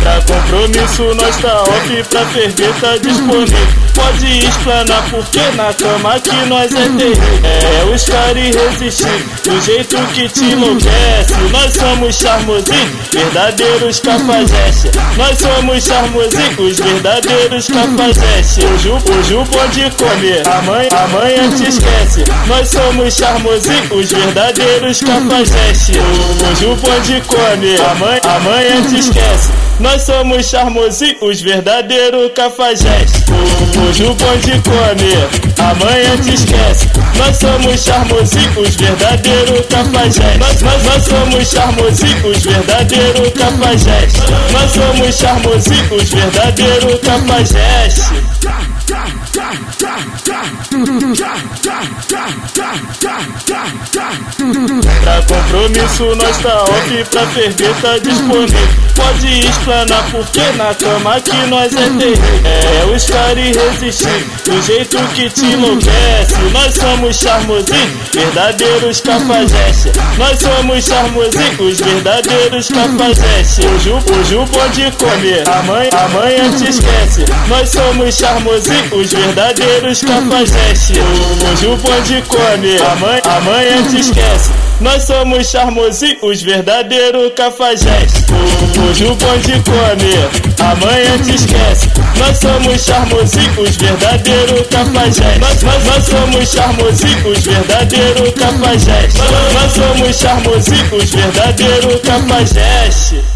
Pra compromisso nós tá off, pra ferver tá disponível. Pode explanar porque na cama que nós é terrível. É os caras irresistíveis, do jeito que te enlouquece. Nós somos charmosinhos, verdadeiros cafajestes. Nós somos charmosinhos, os verdadeiros cafajestes. Hoje, hoje o pode comer, amanhã, amanhã te esquece. Nós somos charmosinhos, os verdadeiros cafajestes. Hoje o pode comer, amanhã, amanhã te esquece. Nós somos charmosinhos, os verdadeiros cafajestes. Hoje o bonde come, amanhã te esquece. Nós somos charmosinhos, os verdadeiros cafajestes. Nós, nós, nós somos charmosinhos, os verdadeiros cafajestes. Nós somos charmosinhos, os verdadeiros cafajestes. Pra compromisso nós tá off, pra ferver tá disponível. Pode explanar porque na cama que nós é terrível. É os caras irresistíveis, do jeito que te enlouquece. Nós somos charmosinhos, verdadeiros cafajestes. Nós somos charmosinhos, os verdadeiros cafajestes. Hoje, hoje o pode comer, amanhã, amanhã te esquece. Nós somos charmosinhos, os verdadeiros cafajestes. Hoje o pode comer, amanhã, amanhã te esquece. Nós somos charmosinhos, os verdadeiros cafajestes. Hoje o bonde come, amanhã te esquece. Nós somos charmosinhos, os verdadeiros cafajestes. Nós, nós, nós somos charmosinhos, os verdadeiros cafajestes. Nós, nós somos charmosinhos, os verdadeiros cafajestes.